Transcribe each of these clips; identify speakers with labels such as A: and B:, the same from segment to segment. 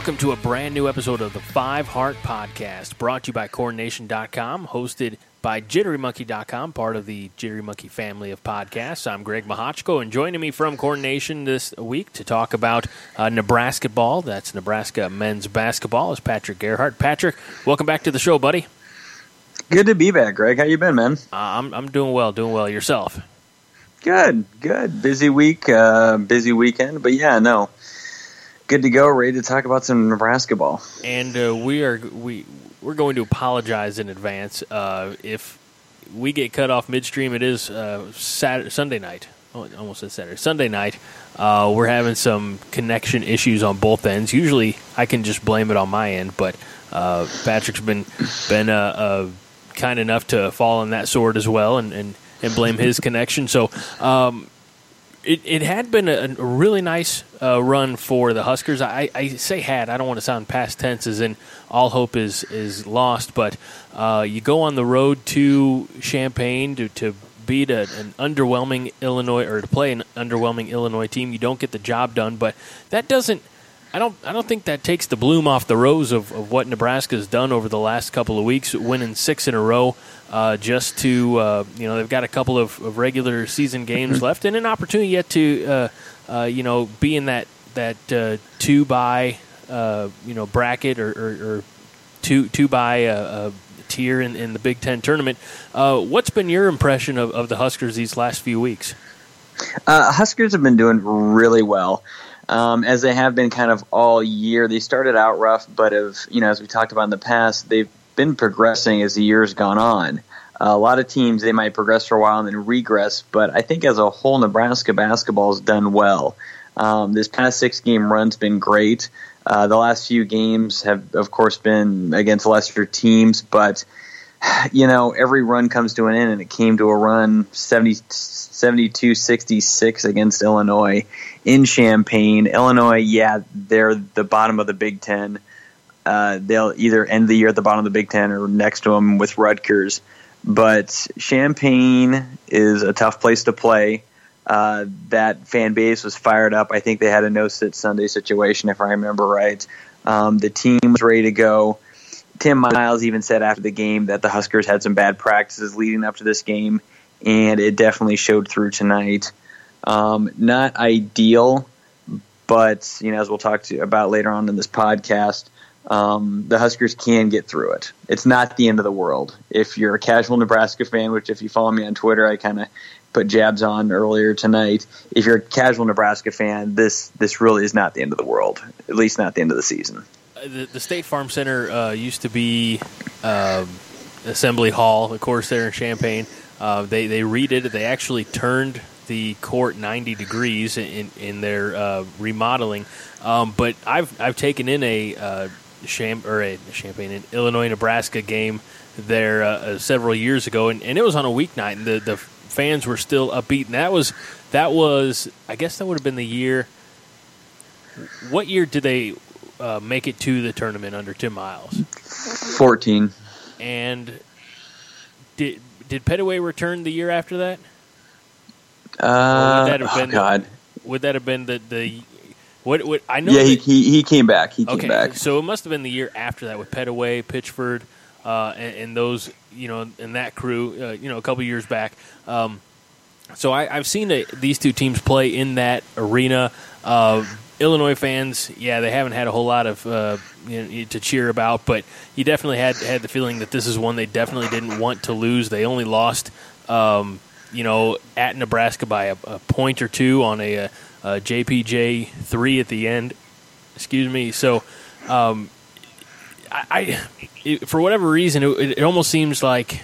A: Welcome to a brand new episode of the Five Heart Podcast, brought to you by CornNation.com, hosted by JitteryMonkey.com, part of the Jittery Monkey family of podcasts. I'm Greg Mahochko, and joining me from Corn Nation this week to talk about uh, Nebraska ball, that's Nebraska men's basketball, is Patrick Gerhart. Patrick, welcome back to the show, buddy.
B: Good to be back, Greg. How you been, man?
A: Uh, I'm, I'm doing well, doing well. Yourself?
B: Good, good. Busy week, uh, busy weekend, but yeah, no good to go, ready to talk about some Nebraska ball.
A: And uh, we are we we're going to apologize in advance uh, if we get cut off midstream. It is uh, Saturday, Sunday night. Oh, almost said Saturday. Sunday night. Uh, we're having some connection issues on both ends. Usually, I can just blame it on my end, but uh, Patrick's been been uh, kind enough to fall on that sword as well and and, and blame his connection. So. Um, it, it had been a, a really nice uh, run for the Huskers. I, I say had. I don't want to sound past tense as in all hope is is lost, but uh, you go on the road to Champaign to, to beat a, an underwhelming Illinois or to play an underwhelming Illinois team. You don't get the job done, but that doesn't. I don't. I don't think that takes the bloom off the rose of, of what Nebraska's done over the last couple of weeks, winning six in a row uh, just to uh, you know they've got a couple of, of regular season games mm-hmm. left and an opportunity yet to uh, uh you know be in that that uh, two by uh, you know bracket or, or, or two two by a, tier in, in, the Big Ten tournament. what's been your impression of, of, the Huskers these last few weeks?
B: Huskers have been doing really well. Um, as they have been kind of all year. They started out rough, but have you know, as we talked about in the past, they've been progressing as the years gone on. Uh, a lot of teams they might progress for a while and then regress, but I think as a whole, Nebraska basketball has done well. Um, this past six game run's been great. Uh, the last few games have, of course, been against lesser teams, but you know every run comes to an end, and it came to a run 70, 72 66 against Illinois in Champaign. Illinois, yeah, they're the bottom of the Big Ten uh, they'll either end the year at the bottom of the Big Ten or next to them with Rutgers. But Champaign is a tough place to play. Uh, that fan base was fired up. I think they had a no sit Sunday situation, if I remember right. Um, the team was ready to go. Tim Miles even said after the game that the Huskers had some bad practices leading up to this game, and it definitely showed through tonight. Um, not ideal, but you know, as we'll talk to about later on in this podcast, um, the Huskers can get through it. It's not the end of the world. If you're a casual Nebraska fan, which if you follow me on Twitter, I kind of put jabs on earlier tonight. If you're a casual Nebraska fan, this this really is not the end of the world. At least not the end of the season.
A: Uh, the, the State Farm Center uh, used to be um, Assembly Hall, of course, there in Champaign. Uh, they they redid it. They actually turned the court 90 degrees in in their uh, remodeling. Um, but I've I've taken in a uh, Cham- or a Champaign, an Illinois Nebraska game there uh, uh, several years ago, and, and it was on a weeknight, and the the fans were still upbeat. And that was that was I guess that would have been the year. What year did they uh, make it to the tournament under Tim Miles?
B: Fourteen.
A: And did did Petteway return the year after that?
B: Uh, would that have oh been, God.
A: Would that have been the, the what, what I know.
B: Yeah, he, he, he came back. He
A: okay,
B: came back.
A: So it must have been the year after that with Petteway, Pitchford, uh, and, and, those you know and that crew. Uh, you know, a couple years back. Um, so I, have seen a, these two teams play in that arena. Uh, Illinois fans, yeah, they haven't had a whole lot of uh, you know, to cheer about, but you definitely had had the feeling that this is one they definitely didn't want to lose. They only lost, um, you know, at Nebraska by a, a point or two on a, a uh, JPJ three at the end. Excuse me. So, um, I, I it, for whatever reason, it, it almost seems like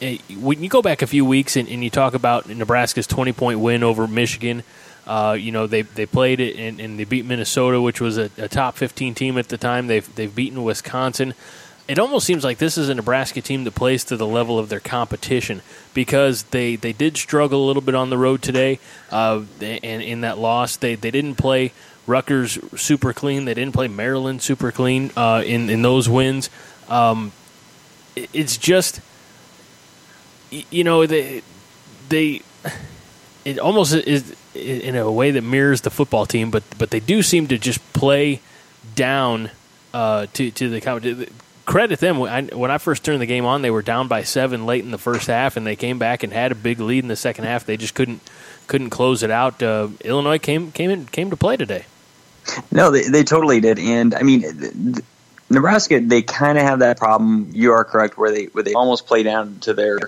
A: it, when you go back a few weeks and, and, you talk about Nebraska's twenty point win over Michigan. Uh, you know, they they played it and, and they beat Minnesota, which was a, a top 15 team at the time. They've they've beaten Wisconsin it almost seems like this is a Nebraska team that plays to the level of their competition because they, they did struggle a little bit on the road today. Uh, and in that loss, they, they didn't play Rutgers super clean. They didn't play Maryland super clean uh, in, in those wins. Um, it, it's just, you know, they, they it almost is in a way that mirrors the football team, but but they do seem to just play down uh, to to the competition credit them. when I first turned the game on, they were down by seven late in the first half, and they came back and had a big lead in the second half. They just couldn't couldn't close it out. Uh, Illinois came came in, came to play today.
B: No, they they totally did, and I mean. Nebraska, they kind of have that problem. You are correct, where they where they almost play down to their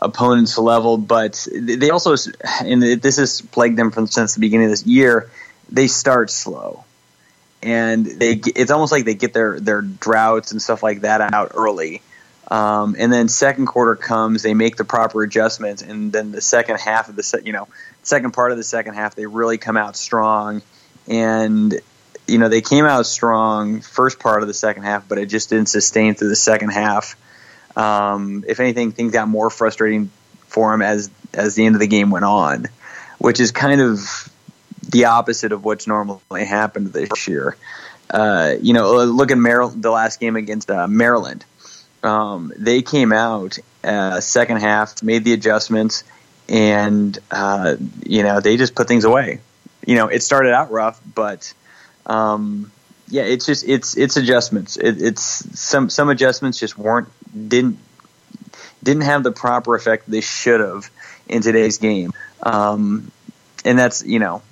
B: opponent's level, but they also, and this has plagued them from since the beginning of this year. They start slow and they it's almost like they get their their droughts and stuff like that out early. Um, and then second quarter comes, they make the proper adjustments, and then the second half of the se- you know second part of the second half, they really come out strong. And you know they came out strong first part of the second half, but it just didn't sustain through the second half. Um, if anything, things got more frustrating for them as as the end of the game went on, which is kind of the opposite of what's normally happened this year. Uh, you know, look at the last game against uh, Maryland. Um, they came out uh, second half, made the adjustments, and uh, you know they just put things away. You know, it started out rough, but um, yeah, it's just it's it's adjustments. It, it's some some adjustments just weren't didn't didn't have the proper effect they should have in today's game. Um, and that's you know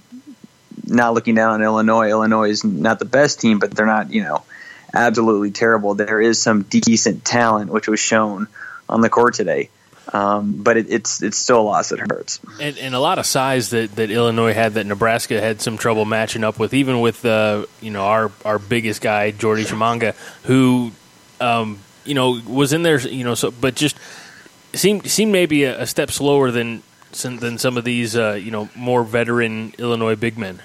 B: not looking down on Illinois. Illinois is not the best team, but they're not, you know, absolutely terrible. There is some decent talent, which was shown on the court today. Um, but it, it's it's still a loss that hurts.
A: And, and, a lot of size that, that Illinois had that Nebraska had some trouble matching up with, even with uh, you know our our biggest guy Jordy Tshimanga, who um, you know was in there, you know, so but just seemed seemed maybe a, a step slower than than some of these uh, you know more veteran Illinois big men.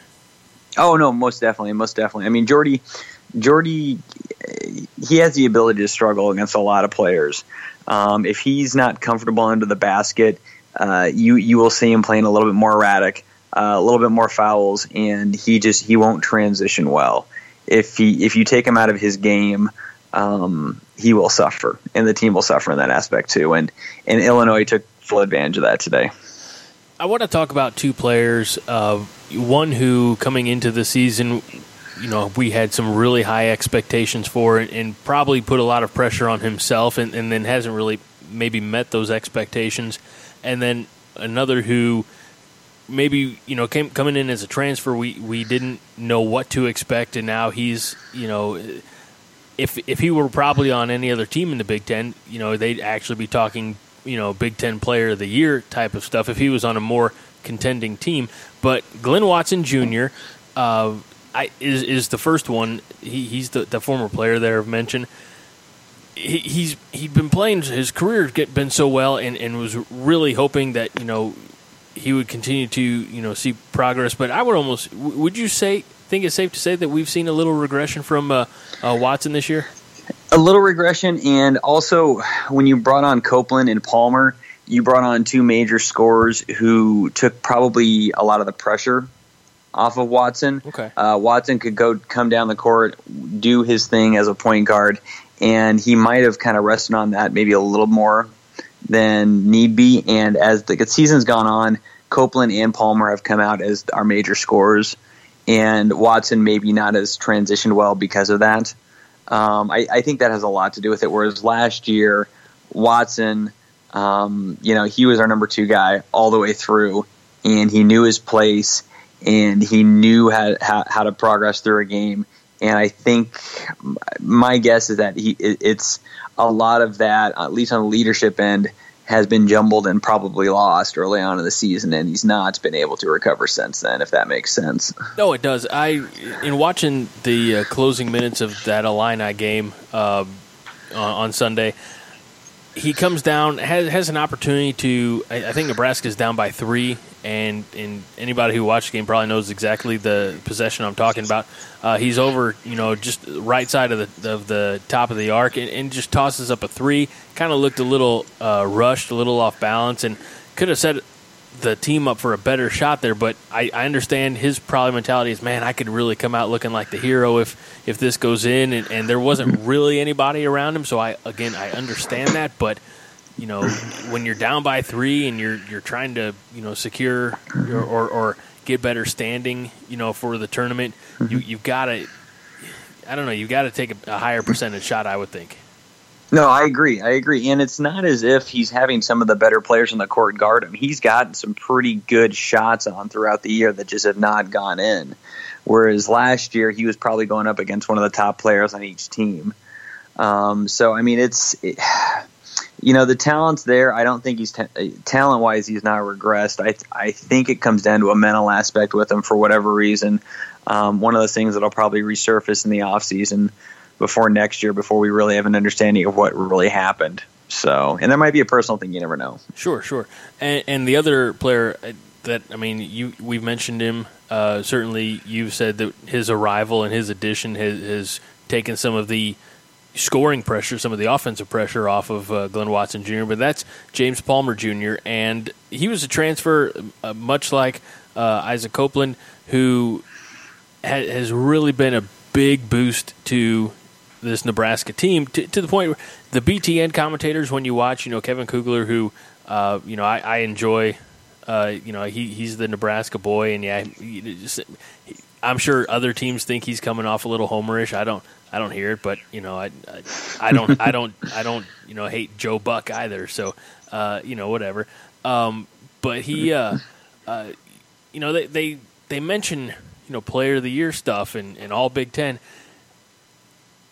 B: Oh no, most definitely, most definitely. I mean, Jordy, Jordy, he has the ability to struggle against a lot of players. Um, if he's not comfortable under the basket, uh, you you will see him playing a little bit more erratic, uh, a little bit more fouls, and he just he won't transition well. If he if you take him out of his game, um, he will suffer, and the team will suffer in that aspect too. And and Illinois took full advantage of that today.
A: I want to talk about two players. Uh, one who, coming into the season, you know, we had some really high expectations for, and, and probably put a lot of pressure on himself, and, and, then hasn't really maybe met those expectations. And then another who maybe you know came coming in as a transfer, we we didn't know what to expect, and now he's you know. If, if he were probably on any other team in the Big Ten, you know, they'd actually be talking you know Big Ten Player of the Year type of stuff if he was on a more contending team. But Glynn Watson Jr. Uh, I, is is the first one. He, he's the, the former player there I've mentioned. He, he's he'd been playing his career get been so well, and, and was really hoping that you know he would continue to you know see progress. But I would almost would you say think it's safe to say that we've seen a little regression from uh, uh, Watson this year?
B: A little regression, and also when you brought on Copeland and Palmer, you brought on two major scorers who took probably a lot of the pressure off of Watson.
A: Okay.
B: Uh, Watson could go come down the court, do his thing as a point guard, and he might have kind of rested on that maybe a little more than need be. And as the season's gone on, Copeland and Palmer have come out as our major scorers, and Watson maybe not as transitioned well because of that. Um, I, I, think that has a lot to do with it. Whereas last year, Watson, um, you know, he was our number two guy all the way through, and he knew his place, and he knew how, how, how to progress through a game. And I think my guess is that he it, it's a lot of that, at least on the leadership end, has been jumbled and probably lost early on in the season, and he's not been able to recover since then. If that makes sense.
A: No, it does. I in watching the uh, closing minutes of that Illini game uh, on Sunday, he comes down has has an opportunity to. I, I think Nebraska's down by three and and anybody who watched the game probably knows exactly the possession I'm talking about. Uh, he's over, you know, just right side of the of the top of the arc, and, and just tosses up a three. Kind of looked a little uh, rushed, a little off balance, and could have set the team up for a better shot there. But I, I understand his probably mentality is, man, I could really come out looking like the hero if if this goes in, and, and there wasn't really anybody around him. So I again I understand that, but you know, when you're down by three and you're you're trying to you know secure or or, or get better standing, you know, for the tournament, you you've got to. I don't know. You've got to take a, a higher percentage shot. I would think.
B: No, I agree. I agree. And it's not as if he's having some of the better players on the court guard him. He's gotten some pretty good shots on throughout the year that just have not gone in. Whereas last year, he was probably going up against one of the top players on each team. Um, so, I mean, it's. It, you know the talent's there. I don't think he's ta- talent wise he's not regressed. I I think it comes down to a mental aspect with him for whatever reason. Um, one of the things that'll probably resurface in the off season before next year, before we really have an understanding of what really happened. So, and there might be a personal thing you never know.
A: Sure, sure. And, and the other player uh, that I mean, you we've mentioned him. Uh, certainly, you've said that his arrival and his addition has, has taken some of the scoring pressure, some of the offensive pressure off of uh, Glynn Watson Jr., but that's James Palmer Jr., and he was a transfer uh, much like uh, Isaac Copeland, who ha- has really been a big boost to this Nebraska team to, to, the point where the BTN commentators, when you watch, you know, Kevin Kugler, who, uh, you know, I, I enjoy, uh, you know, he, he's the Nebraska boy, and yeah, he, he, I'm sure other teams think he's coming off a little homerish. I don't. I don't hear it, but you know, I, I, I don't, I don't, I don't, you know, hate Joe Buck either. So, uh, you know, whatever. Um, but he, uh, uh, you know, they, they, they mention, you know, player of the year stuff and, and all Big Ten.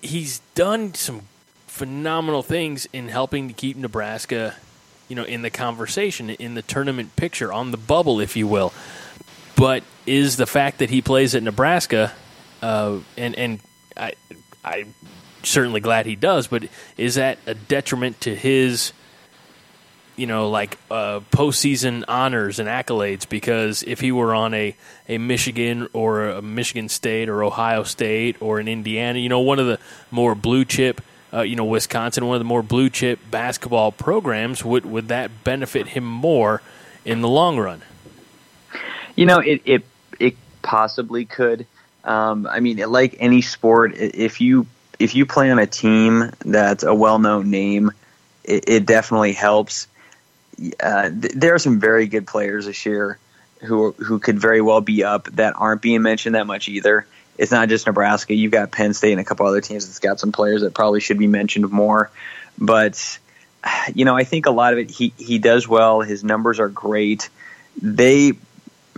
A: He's done some phenomenal things in helping to keep Nebraska, you know, in the conversation, in the tournament picture, on the bubble, if you will. But is the fact that he plays at Nebraska, uh, and and I, I'm certainly glad he does, but is that a detriment to his, you know, like uh, postseason honors and accolades? Because if he were on a, a Michigan or a Michigan State or Ohio State or an Indiana, you know, one of the more blue chip, uh, you know, Wisconsin, one of the more blue chip basketball programs, would would that benefit him more in the long run?
B: You know, it it it possibly could. Um, I mean, like any sport, if you if you play on a team that's a well-known name, it, it definitely helps. Uh, th- there are some very good players this year who who could very well be up that aren't being mentioned that much either. It's not just Nebraska. You've got Penn State and a couple other teams that's got some players that probably should be mentioned more. But you know, I think a lot of it he he does well. His numbers are great. They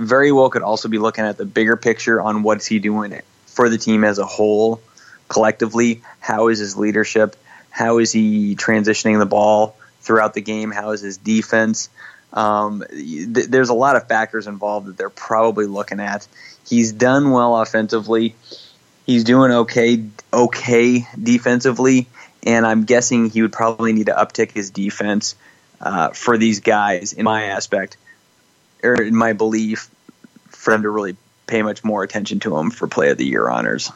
B: very well could also be looking at the bigger picture on what's he doing for the team as a whole, collectively. How is his leadership? How is he transitioning the ball throughout the game? How is his defense? Um, th- there's a lot of factors involved that they're probably looking at. He's done well offensively. He's doing okay, okay defensively, and I'm guessing he would probably need to uptick his defense uh, for these guys. In my aspect, or in my belief, for them to really pay much more attention to him for Play of the Year honors.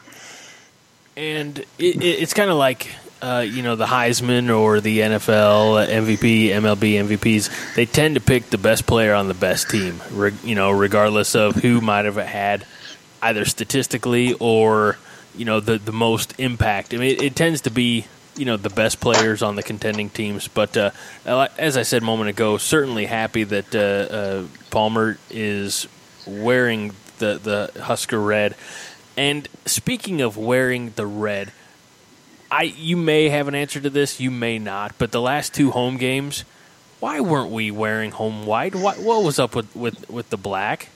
A: And it, it's kind of like uh, you know the Heisman or the NFL MVP, MLB MVPs. They tend to pick the best player on the best team, you know, regardless of who might have had either statistically or you know the the most impact. I mean, it, it tends to be you know the best players on the contending teams. But uh, as I said a moment ago, certainly happy that uh, uh, Palmer is wearing the the Husker red. And speaking of wearing the red, I you may have an answer to this, you may not. But the last two home games, why weren't we wearing home white? What, what was up with, with, with the black?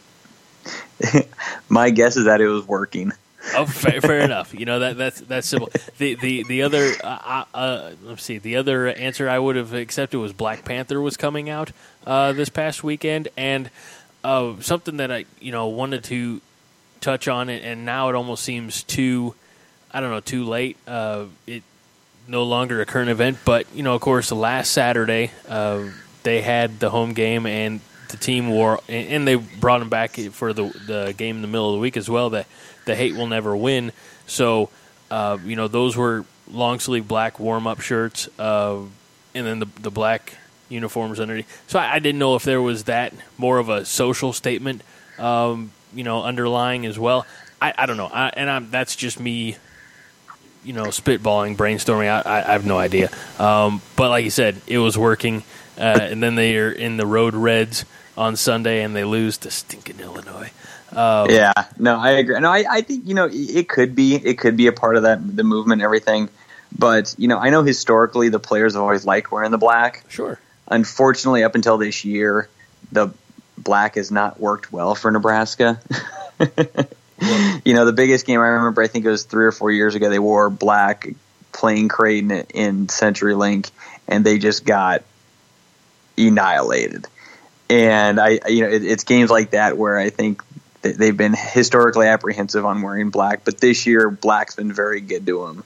B: My guess is that it was working.
A: Oh, fair, fair enough. You know that that's that's simple. The the the other uh, uh, uh, let's see. The other answer I would have accepted was Black Panther was coming out uh, this past weekend, and uh, something that I you know wanted to touch on it, and now it almost seems too I don't know too late. Uh, it no longer a current event, but you know of course last Saturday they had the home game and the team wore, and they brought him back for the the game in the middle of the week as well. That the hate will never win. So, uh, you know, those were long sleeve black warm up shirts, uh, and then the the black uniforms underneath. So I, I, didn't know if there was that more of a social statement, um, you know, underlying as well. I, I don't know, I, and I'm, that's just me, you know, spitballing, brainstorming. I, I have no idea. Um, but like you said, it was working, uh, and then they are in the road Reds on Sunday, and they lose to stinking Illinois.
B: Um, yeah, no, I agree. No, I, I think you know it could be it could be a part of that the movement, and everything. But you know, I know historically the players have always liked wearing the black.
A: Sure.
B: Unfortunately, up until this year, the black has not worked well for Nebraska. you know, the biggest game I remember, I think it was three or four years ago, they wore black playing Creighton in CenturyLink, and they just got annihilated. And I, you know, it, it's games like that where I think they've been historically apprehensive on wearing black, but this year black's been very good to them.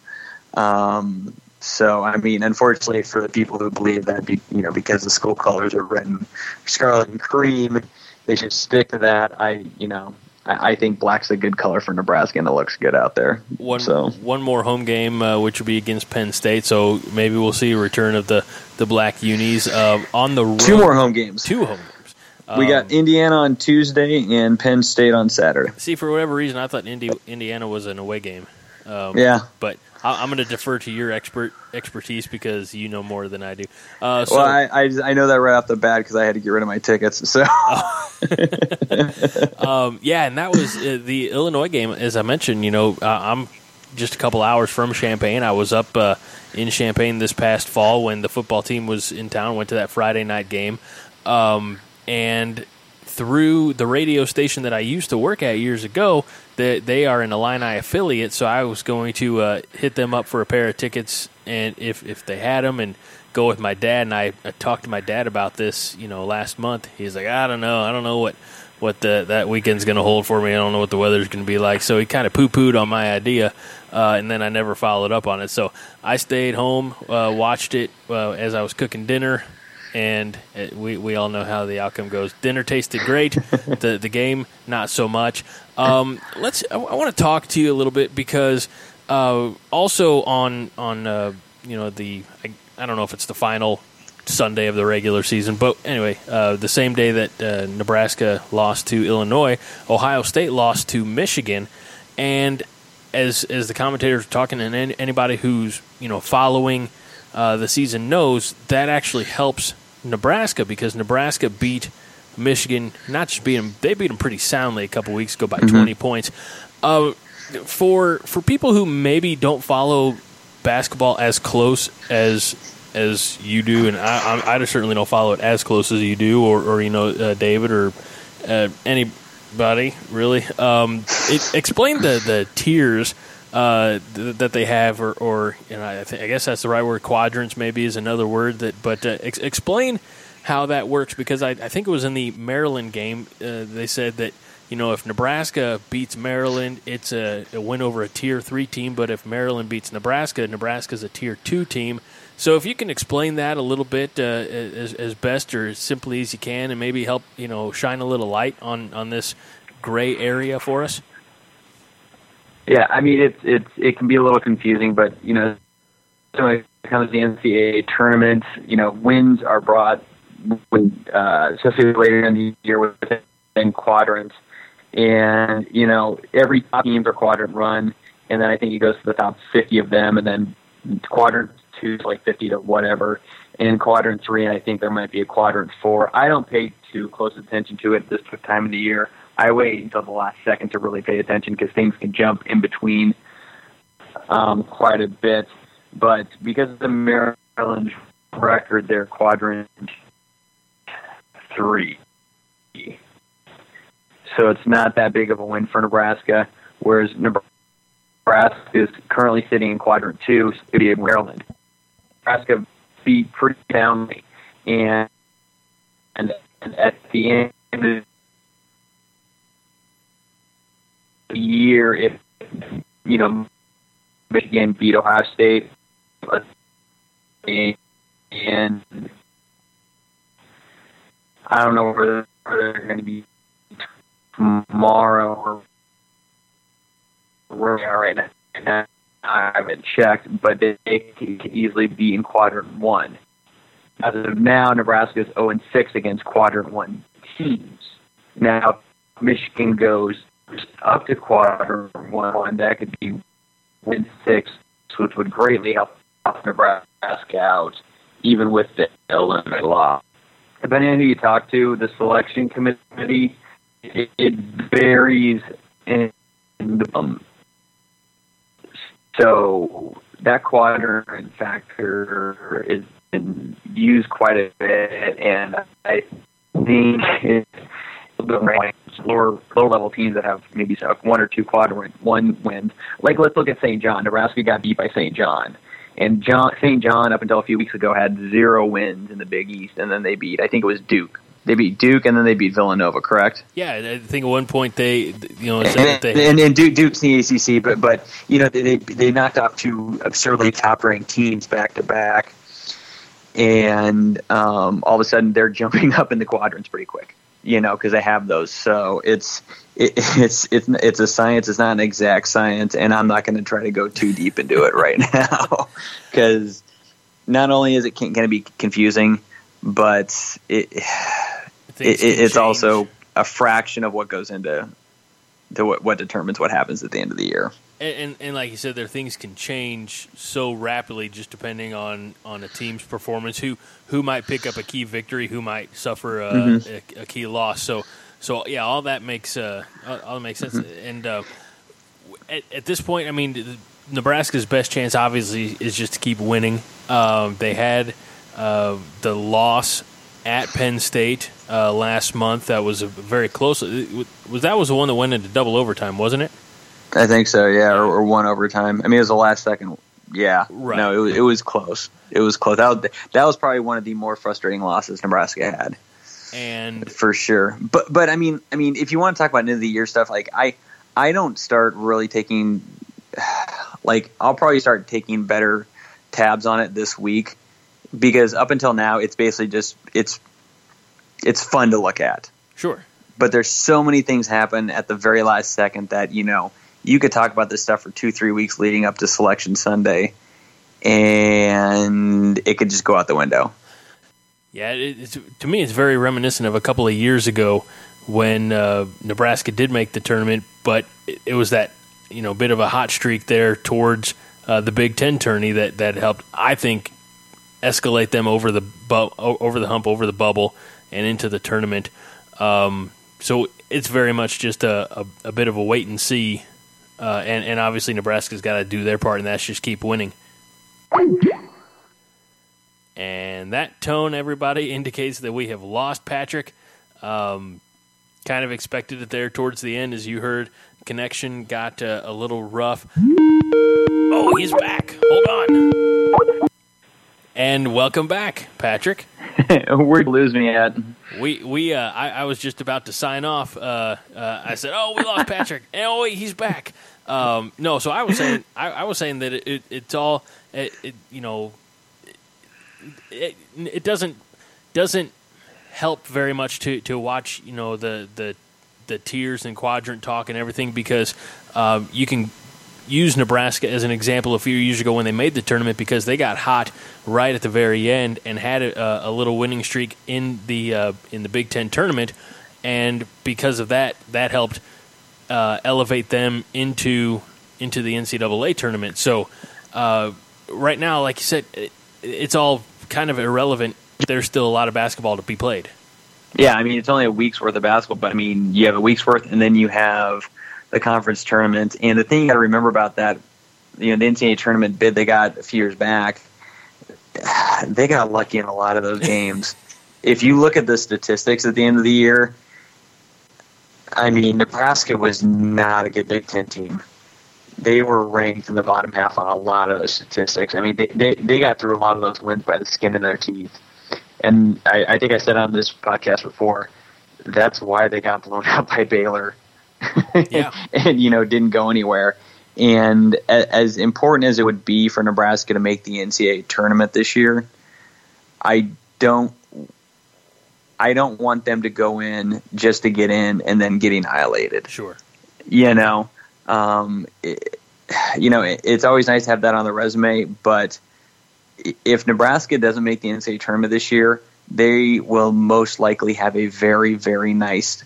B: Um, so, I mean, unfortunately for the people who believe that, be, you know, because the school colors are red and scarlet and cream, they should stick to that. I, you know, I, I think black's a good color for Nebraska and it looks good out there.
A: One,
B: so.
A: one more home game, uh, which will be against Penn State. So maybe we'll see a return of the, the black unis uh, on the road.
B: Two more home games.
A: Two home games.
B: we got um, Indiana on Tuesday and Penn State on Saturday.
A: See, for whatever reason, I thought Indi- Indiana was an away game.
B: Um, yeah,
A: but I'm going to defer to your expert expertise because you know more than I do. Uh, so,
B: well, I, I, I know that right off the bat because I had to get rid of my tickets. So,
A: um, yeah, and that was uh, the Illinois game. As I mentioned, you know, uh, I'm just a couple hours from Champaign. I was up uh, in Champaign this past fall when the football team was in town. Went to that Friday night game, um, and through the radio station that I used to work at years ago, that they are an Illini affiliate. So I was going to uh, hit them up for a pair of tickets, and if if they had them, and go with my dad. And I, I talked to my dad about this, you know, last month. He's like, I don't know, I don't know what what the, that weekend's going to hold for me. I don't know what the weather's going to be like. So he kind of poo pooed on my idea, uh, and then I never followed up on it. So I stayed home, uh, watched it uh, as I was cooking dinner, and it, we we all know how the outcome goes. Dinner tasted great, the the game not so much. Um, let's. I, I want to talk to you a little bit because uh, also on on uh, you know the I, I, don't know if it's the final Sunday of the regular season, but anyway, uh, the same day that uh, Nebraska lost to Illinois, Ohio State lost to Michigan, and as as the commentators are talking, and anybody who's you know following. Uh, the season knows that actually helps Nebraska because Nebraska beat Michigan. Not just beat them, they beat them pretty soundly a couple weeks ago by mm-hmm. 20 points. Uh, for for people who maybe don't follow basketball as close as as you do, and I, I, I certainly don't follow it as close as you do, or, or you know, uh, David or uh, anybody really. Um, it, explain the the tiers uh, th- that they have, or, or you know, I, th- I, guess that's the right word. Quadrants maybe is another word that, but uh, ex- explain how that works because I, I, think it was in the Maryland game. Uh, they said that you know if Nebraska beats Maryland, it's a, a, win over a tier three team, but if Maryland beats Nebraska, Nebraska's a tier two team. So if you can explain that a little bit uh, as, as best or as simply as you can, and maybe help you know shine a little light on on this gray area for us.
B: Yeah, I mean it's it's it can be a little confusing, but you know, when it comes to the NCAA tournament, you know, wins are brought when uh, especially later in the year within quadrants, and you know every top teams are quadrant run, and then I think it goes to the top 50 of them, and then quadrant two is like 50 to whatever. In quadrant three, and I think there might be a quadrant four. I don't pay too close attention to it this time of the year. I wait until the last second to really pay attention because things can jump in between um, quite a bit. But because of the Maryland record, they're quadrant three. So it's not that big of a win for Nebraska, whereas Nebraska is currently sitting in quadrant two, city of Maryland. Nebraska beat pretty soundly, and, and at the end of year if you know Michigan beat Ohio State and I don't know where they're going to be tomorrow or where we are right now. I haven't checked, but they could easily be in quadrant one. As of now, Nebraska is 0 6 against quadrant one teams. Now, Michigan goes up to quarter one, that could be win six, which would greatly help Nebraska out, even with the Illinois law. Depending on who you talk to, the selection committee, it, it varies the um, so that quadrant factor is been used quite a bit, and I think little bit lower lower level teams that have maybe one or two quadrant one wins. Like let's look at St. John. Nebraska got beat by St. John. And John St. John up until a few weeks ago had zero wins in the Big East, and then they beat I think it was Duke. They beat Duke and then they beat Villanova, correct?
A: Yeah, I think at one point they, you know,
B: and,
A: they,
B: and, and Duke, Duke's in the ACC, but but you know they they knocked off two absurdly top ranked teams back to back, and um, all of a sudden they're jumping up in the quadrants pretty quick, you know, because they have those. So it's it, it's it's it's a science. It's not an exact science, and I'm not going to try to go too deep into it right now because not only is it going to be confusing, but it it, it's also a fraction of what goes into to what, what determines what happens at the end of the year.
A: And, and, and, like you said, their things can change so rapidly just depending on, on a team's performance. Who who might pick up a key victory, who might suffer a, mm-hmm. a, a key loss. So so yeah, all that makes uh, all, that makes sense. Mm-hmm. And uh, at, at, this point, I mean, Nebraska's best chance obviously is just to keep winning. Um, they had uh, the loss at Penn State uh, last month. That was a very close. Was that was the one that went into double overtime, wasn't it?
B: I think so. Yeah, or, or one overtime. I mean, it was the last second. Yeah, right. no, it was, it was close. It was close. That was, that was probably one of the more frustrating losses Nebraska had,
A: and
B: for sure. But but I mean, I mean, if you want to talk about end of the year stuff, like I I don't start really taking like I'll probably start taking better tabs on it this week because up until now it's basically just it's it's fun to look at.
A: Sure.
B: But there's so many things happen at the very last second that you know you could talk about this stuff for two three weeks leading up to Selection Sunday, and it could just go out the window.
A: Yeah, it's, to me, it's very reminiscent of a couple of years ago when uh, Nebraska did make the tournament, but it, was that you know bit of a hot streak there towards uh, the Big Ten tourney that that helped. I think escalate them over the bu- over the hump, over the bubble, and into the tournament. Um, so it's very much just a, a, a, bit of a wait and see, uh, and and obviously Nebraska's got to do their part, and that's just keep winning. And that tone, everybody, indicates that we have lost Patrick. Um, kind of expected it there towards the end, as you heard. Connection got uh, a little rough. Oh, he's back. Hold on. And welcome back, Patrick.
B: Where'd you lose me at?
A: We we uh, I, I was just about to sign off. Uh, uh, I said, "Oh, we lost Patrick." and oh wait, he's back. Um, no, so I was saying I, I was saying that it, it it's all it, it, you know it, it doesn't doesn't help very much to, to watch you know the the the tiers and quadrant talk and everything because um, you can use Nebraska as an example a few years ago when they made the tournament because they got hot right at the very end and had a, a little winning streak in the uh, in the Big Ten tournament, and because of that, that helped uh, elevate them into into the NCAA tournament. So uh, right now, like you said, it, it's all kind of irrelevant. There's still a lot of basketball to be played.
B: Yeah, I mean it's only a week's worth of basketball, but I mean you have a week's worth, and then you have the conference tournament. And the thing you got to remember about that, you know, the NCAA tournament bid they got a few years back, they got lucky in a lot of those games. if you look at the statistics at the end of the year, I mean, Nebraska was not a good Big Ten team. They were ranked in the bottom half on a lot of the statistics. I mean, they, they, they got through a lot of those wins by the skin of their teeth. And I, I think I said on this podcast before, that's why they got blown out by Baylor
A: yeah.
B: and you know didn't go anywhere. And as important as it would be for Nebraska to make the NCAA tournament this year, I don't I don't want them to go in just to get in and then get annihilated.
A: Sure.
B: You know, um, it, you know, it, it's always nice to have that on the resume, but if Nebraska doesn't make the NCAA tournament this year, they will most likely have a very, very nice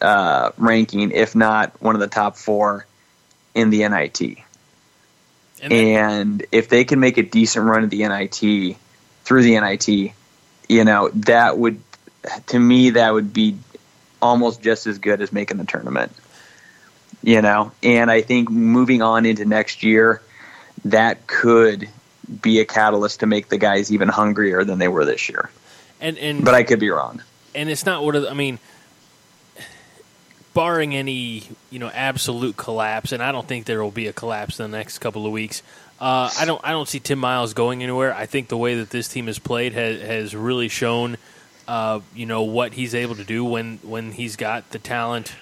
B: uh, ranking, if not one of the top four in the NIT. And, then, and if they can make a decent run at the NIT through the NIT, you know, that would, to me, that would be almost just as good as making the tournament. You know, and I think moving on into next year, that could be a catalyst to make the guys even hungrier than they were this year.
A: And and
B: but I could be wrong.
A: And it's not what I mean. Barring any you know absolute collapse, and I don't think there will be a collapse in the next couple of weeks. Uh, I don't I don't see Tim Miles going anywhere. I think the way that this team has played has has really shown, uh, you know, what he's able to do when when he's got the talent,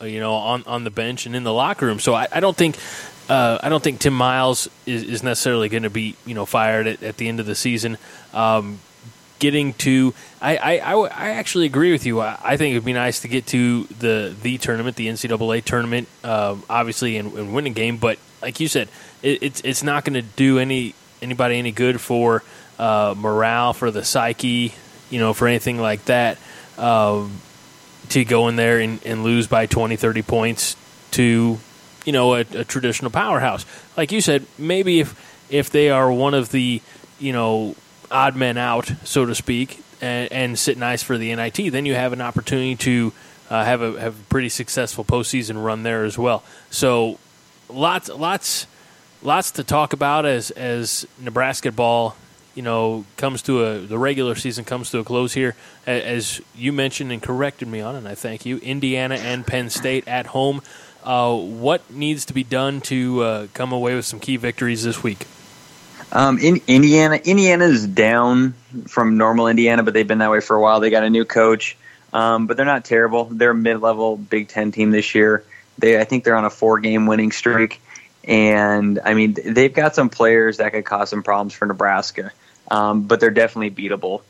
A: uh, you know, on on the bench and in the locker room. So I, I don't think uh, I don't think Tim Miles is, is necessarily going to be you know fired at, at, the end of the season. Um, getting to, I, I, I, I, actually agree with you. I, I, think it'd be nice to get to the the tournament, the NCAA tournament, um, obviously, and, and, win a game. But like you said, it, it's it's not going to do any anybody any good for uh, morale, for the psyche, you know, for anything like that. Um, to go in there and, and lose by 20, 30 points to you know a, a traditional powerhouse. Like you said, maybe if if they are one of the you know odd men out, so to speak, and, and sit nice for the NIT, then you have an opportunity to uh, have a have a pretty successful postseason run there as well. So lots lots lots to talk about as as Nebraska ball you know comes to a the regular season comes to a close here as you mentioned and corrected me on and I thank you Indiana and Penn State at home uh, what needs to be done to uh, come away with some key victories this week?
B: Um, in Indiana, Indiana is down from normal Indiana, but they've been that way for a while. They got a new coach, um, but they're not terrible. They're a mid-level Big Ten team this year. They, I think, they're on a four-game winning streak, and I mean, they've got some players that could cause some problems for Nebraska, um, but they're definitely beatable.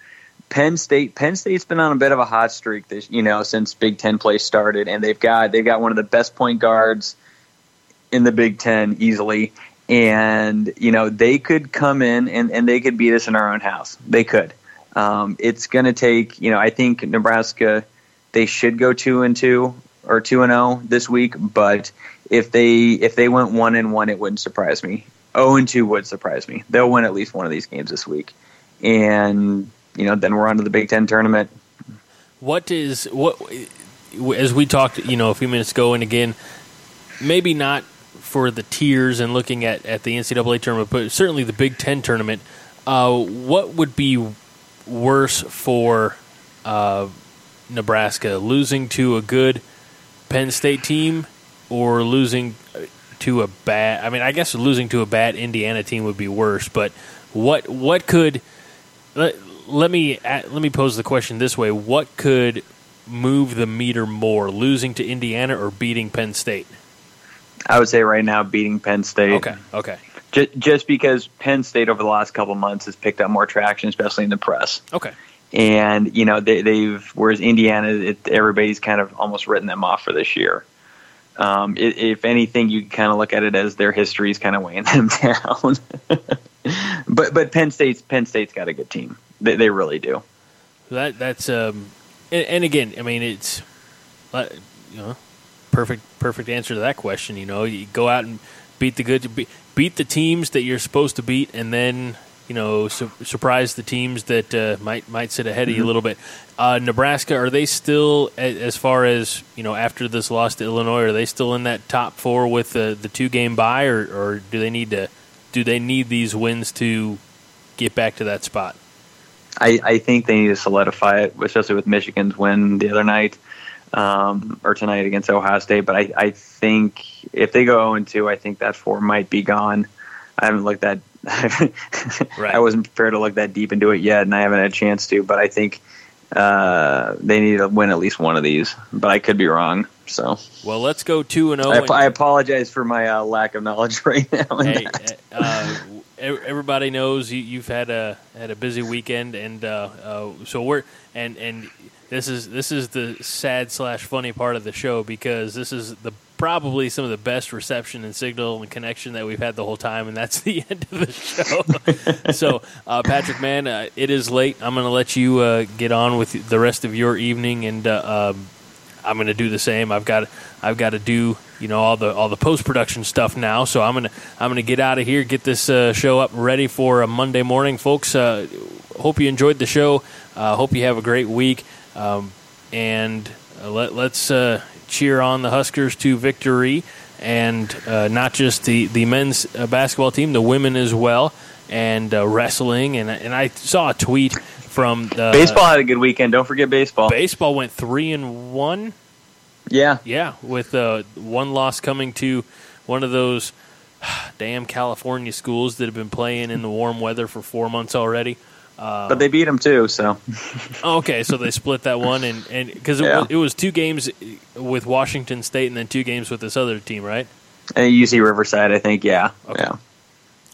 B: Penn State Penn State's been on a bit of a hot streak this you know since Big Ten play started, and they've got they've got one of the best point guards in the Big Ten easily, and you know they could come in and, and they could beat us in our own house. They could. Um, it's going to take you know I think Nebraska they should go two and two or two and zero oh this week, but if they if they went one and one, it wouldn't surprise me. Oh and two would surprise me. They'll win at least one of these games this week, and you know, then we're on to the Big Ten tournament.
A: What is what as we talked, you know, a few minutes ago, and again, maybe not for the tiers and looking at, at the NCAA tournament, but certainly the Big Ten tournament. Uh, what would be worse for uh, Nebraska, losing to a good Penn State team, or losing to a bad? I mean, I guess losing to a bad Indiana team would be worse. But what what could let me let me pose the question this way: What could move the meter more, losing to Indiana or beating Penn State?
B: I would say right now beating Penn State.
A: Okay. Okay.
B: Just, just because Penn State over the last couple months has picked up more traction, especially in the press.
A: Okay.
B: And you know they, have whereas Indiana, it, everybody's kind of almost written them off for this year. Um, it, if anything, you kind of look at it as their history is kind of weighing them down. but but Penn State's Penn State's got a good team. They, they really do.
A: That that's um, and, and again, I mean, it's uh, you know, perfect perfect answer to that question. You know, you go out and beat the good, beat the teams that you're supposed to beat, and then you know su- surprise the teams that uh, might might sit ahead of you a mm-hmm. little bit. Uh, Nebraska, are they still as far as you know after this loss to Illinois? Are they still in that top four with the the two game bye, or, or do they need to do they need these wins to get back to that spot?
B: I, I think they need to solidify it, especially with Michigan's win the other night um, or tonight against Ohio State. But I, I think if they go 0 2, I think that four might be gone. I haven't looked that. right. I wasn't prepared to look that deep into it yet, and I haven't had a chance to. But I think uh, they need to win at least one of these. But I could be wrong. So
A: well, let's go two and zero.
B: Oh I, I apologize for my uh, lack of knowledge right now.
A: Hey, uh, everybody knows you, have had a had a busy weekend, and uh, uh, so we're and and this is this is the sad slash funny part of the show because this is the probably some of the best reception and signal and connection that we've had the whole time, and that's the end of the show. so, uh, Patrick, man, uh, it is late. I'm going to let you uh, get on with the rest of your evening, and uh, um, I'm going to do the same. I've got I've got to do you know all the all the post production stuff now. So I'm gonna I'm gonna get out of here, get this uh, show up ready for a Monday morning, folks. Uh, hope you enjoyed the show. Uh, hope you have a great week, um, and uh, let, let's uh, cheer on the Huskers to victory, and uh, not just the the men's basketball team, the women as well, and wrestling. And and I saw a tweet from the,
B: baseball had a good weekend. Don't forget baseball.
A: Baseball went three and one.
B: Yeah,
A: yeah, with uh, one loss coming to one of those damn California schools that have been playing in the warm weather for four months already.
B: Uh, but they beat them too, so.
A: okay, so they split that one, and and because it, yeah. it, was two games with Washington State, and then two games with this other team, right?
B: And UC Riverside, I think. Yeah. Okay. Yeah.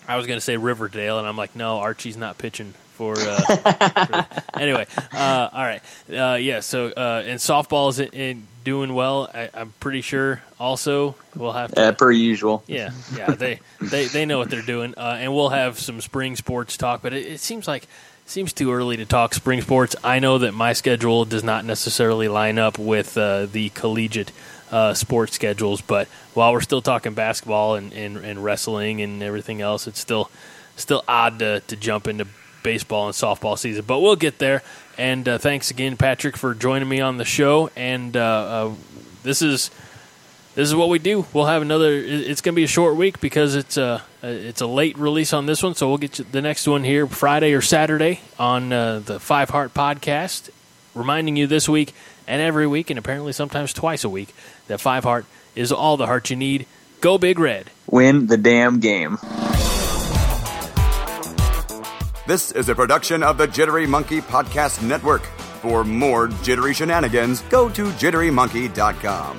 A: I was going to say Riverdale, and I'm like, no, Archie's not pitching for. Uh, for anyway, uh, all right, uh, yeah. So uh, and softball is in, in doing well. I, am pretty sure. Also, we'll have to,
B: uh, per usual.
A: Yeah, yeah. They they they know what they're doing, uh, and we'll have some spring sports talk. But it, it seems like seems too early to talk spring sports. I know that my schedule does not necessarily line up with uh, the collegiate uh, sports schedules, but while we're still talking basketball and, and, and, wrestling and everything else, it's still still odd to, to jump into baseball and softball season. But we'll get there. And uh, thanks again, Patrick, for joining me on the show. And uh, uh, this is this is what we do. We'll have another. It's going to be a short week because it's a it's a late release on this one. So we'll get the next one here Friday or Saturday on uh, the Five Heart Podcast. Reminding you this week and every week, and apparently sometimes twice a week, that Five Heart is all the heart you need. Go Big Red.
B: Win the damn game.
C: This is a production of the Jittery Monkey Podcast Network. For more jittery shenanigans, go to jitterymonkey.com.